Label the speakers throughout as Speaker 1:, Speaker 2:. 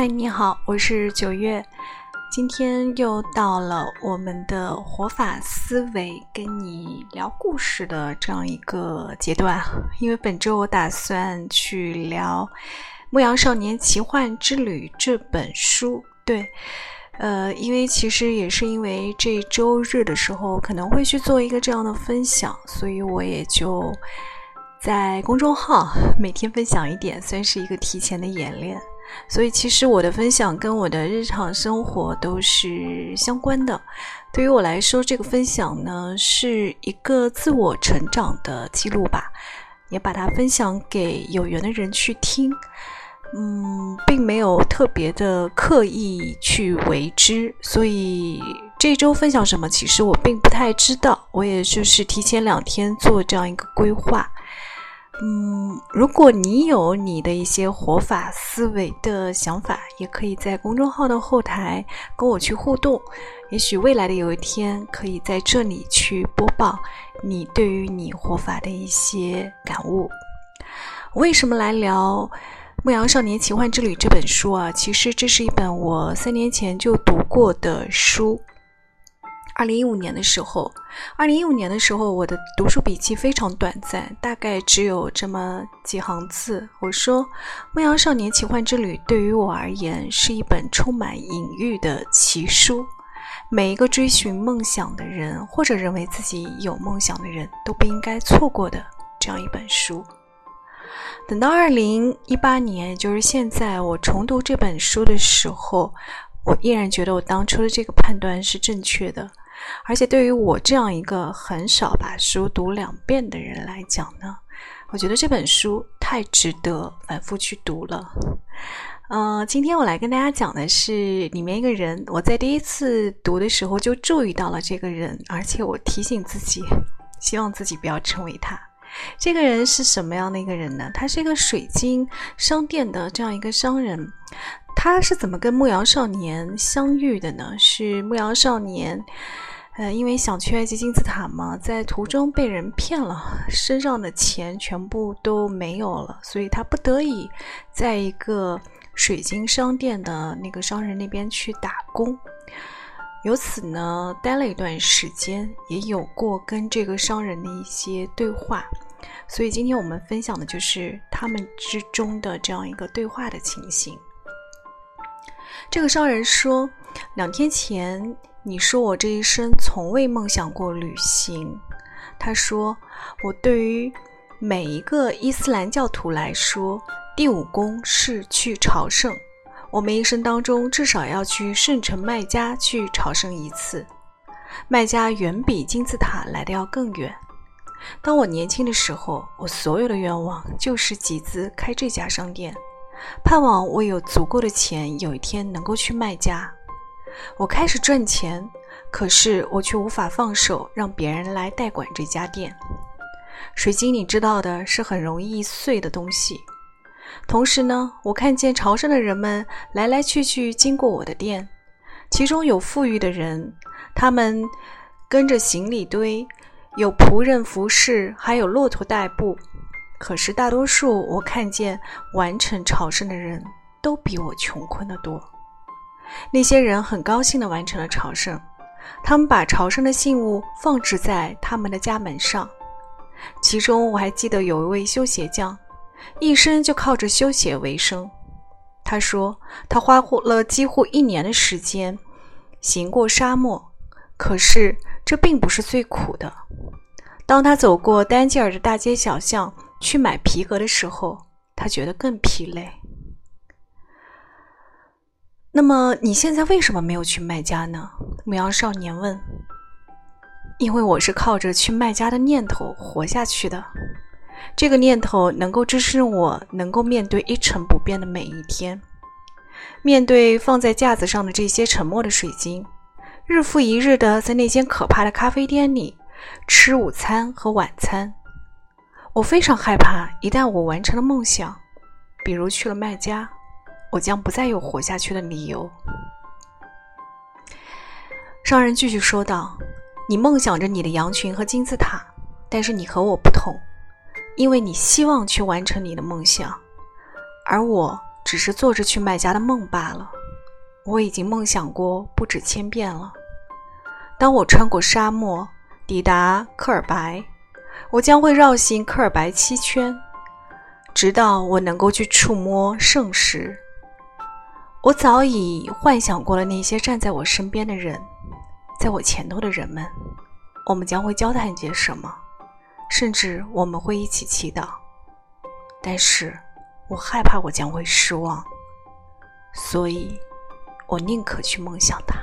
Speaker 1: 嗨，你好，我是九月。今天又到了我们的活法思维跟你聊故事的这样一个阶段。因为本周我打算去聊《牧羊少年奇幻之旅》这本书。对，呃，因为其实也是因为这周日的时候可能会去做一个这样的分享，所以我也就在公众号 每天分享一点，算是一个提前的演练。所以，其实我的分享跟我的日常生活都是相关的。对于我来说，这个分享呢是一个自我成长的记录吧，也把它分享给有缘的人去听。嗯，并没有特别的刻意去为之，所以这周分享什么，其实我并不太知道。我也就是提前两天做这样一个规划。嗯，如果你有你的一些活法思维的想法，也可以在公众号的后台跟我去互动。也许未来的有一天，可以在这里去播报你对于你活法的一些感悟。为什么来聊《牧羊少年奇幻之旅》这本书啊？其实这是一本我三年前就读过的书。二零一五年的时候，二零一五年的时候，我的读书笔记非常短暂，大概只有这么几行字。我说，《牧羊少年奇幻之旅》对于我而言是一本充满隐喻的奇书，每一个追寻梦想的人，或者认为自己有梦想的人都不应该错过的这样一本书。等到二零一八年，就是现在，我重读这本书的时候，我依然觉得我当初的这个判断是正确的。而且对于我这样一个很少把书读两遍的人来讲呢，我觉得这本书太值得反复去读了。嗯，今天我来跟大家讲的是里面一个人，我在第一次读的时候就注意到了这个人，而且我提醒自己，希望自己不要成为他。这个人是什么样的一个人呢？他是一个水晶商店的这样一个商人。他是怎么跟牧羊少年相遇的呢？是牧羊少年。呃，因为想去埃及金字塔嘛，在途中被人骗了，身上的钱全部都没有了，所以他不得已在一个水晶商店的那个商人那边去打工，由此呢待了一段时间，也有过跟这个商人的一些对话，所以今天我们分享的就是他们之中的这样一个对话的情形。这个商人说，两天前。你说我这一生从未梦想过旅行。他说，我对于每一个伊斯兰教徒来说，第五宫是去朝圣。我们一生当中至少要去圣城麦加去朝圣一次。麦加远比金字塔来的要更远。当我年轻的时候，我所有的愿望就是集资开这家商店，盼望我有足够的钱，有一天能够去麦加。我开始赚钱，可是我却无法放手，让别人来代管这家店。水晶，你知道的，是很容易碎的东西。同时呢，我看见朝圣的人们来来去去经过我的店，其中有富裕的人，他们跟着行李堆，有仆人服侍，还有骆驼代步。可是大多数我看见完成朝圣的人都比我穷困得多。那些人很高兴地完成了朝圣，他们把朝圣的信物放置在他们的家门上。其中我还记得有一位修鞋匠，一生就靠着修鞋为生。他说，他花了几乎一年的时间行过沙漠，可是这并不是最苦的。当他走过丹吉尔的大街小巷去买皮革的时候，他觉得更疲累。那么你现在为什么没有去卖家呢？牧羊少年问。因为我是靠着去卖家的念头活下去的，这个念头能够支撑我，能够面对一成不变的每一天，面对放在架子上的这些沉默的水晶，日复一日的在那间可怕的咖啡店里吃午餐和晚餐。我非常害怕，一旦我完成了梦想，比如去了卖家。我将不再有活下去的理由。商人继续说道：“你梦想着你的羊群和金字塔，但是你和我不同，因为你希望去完成你的梦想，而我只是做着去卖家的梦罢了。我已经梦想过不止千遍了。当我穿过沙漠，抵达科尔白，我将会绕行科尔白七圈，直到我能够去触摸圣石。我早已幻想过了那些站在我身边的人，在我前头的人们，我们将会交谈些什么，甚至我们会一起祈祷。但是我害怕我将会失望，所以我宁可去梦想它。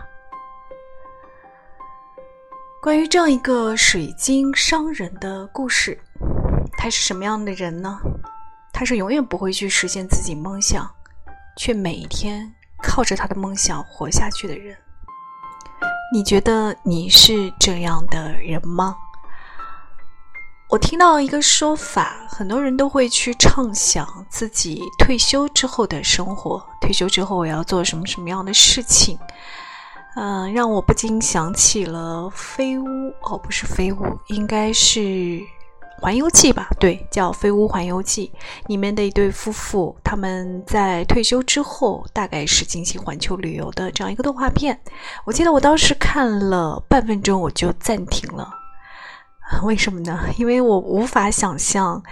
Speaker 1: 关于这样一个水晶商人的故事，他是什么样的人呢？他是永远不会去实现自己梦想。却每一天靠着他的梦想活下去的人，你觉得你是这样的人吗？我听到一个说法，很多人都会去畅想自己退休之后的生活，退休之后我要做什么什么样的事情？嗯，让我不禁想起了《飞屋》，哦，不是《飞屋》，应该是。《环游记》吧，对，叫《飞屋环游记》里面的一对夫妇，他们在退休之后，大概是进行环球旅游的这样一个动画片。我记得我当时看了半分钟，我就暂停了。为什么呢？因为我无法想象。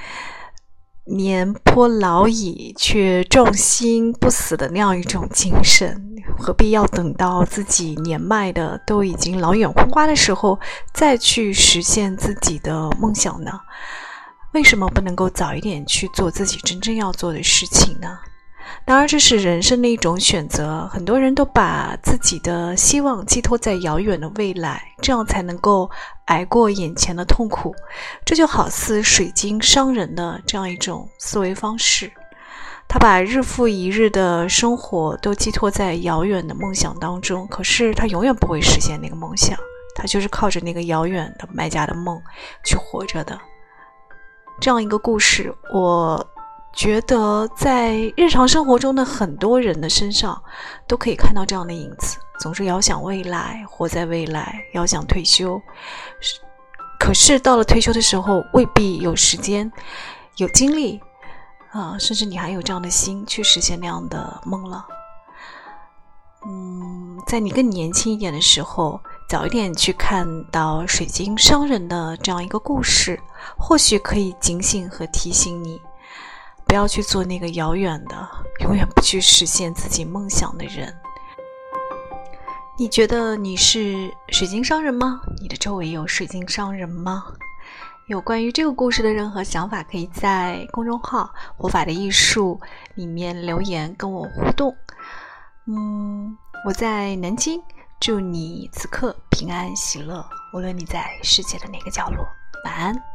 Speaker 1: 年颇老矣却壮心不死的那样一种精神，何必要等到自己年迈的都已经老眼昏花的时候再去实现自己的梦想呢？为什么不能够早一点去做自己真正要做的事情呢？当然，这是人生的一种选择。很多人都把自己的希望寄托在遥远的未来，这样才能够挨过眼前的痛苦。这就好似水晶商人的这样一种思维方式，他把日复一日的生活都寄托在遥远的梦想当中，可是他永远不会实现那个梦想，他就是靠着那个遥远的卖家的梦去活着的。这样一个故事，我。觉得在日常生活中的很多人的身上，都可以看到这样的影子。总是遥想未来，活在未来，遥想退休。可是到了退休的时候，未必有时间、有精力啊，甚至你还有这样的心去实现那样的梦了。嗯，在你更年轻一点的时候，早一点去看到水晶商人的这样一个故事，或许可以警醒和提醒你。不要去做那个遥远的、永远不去实现自己梦想的人。你觉得你是水晶商人吗？你的周围有水晶商人吗？有关于这个故事的任何想法，可以在公众号“活法的艺术”里面留言跟我互动。嗯，我在南京，祝你此刻平安喜乐，无论你在世界的哪个角落。晚安。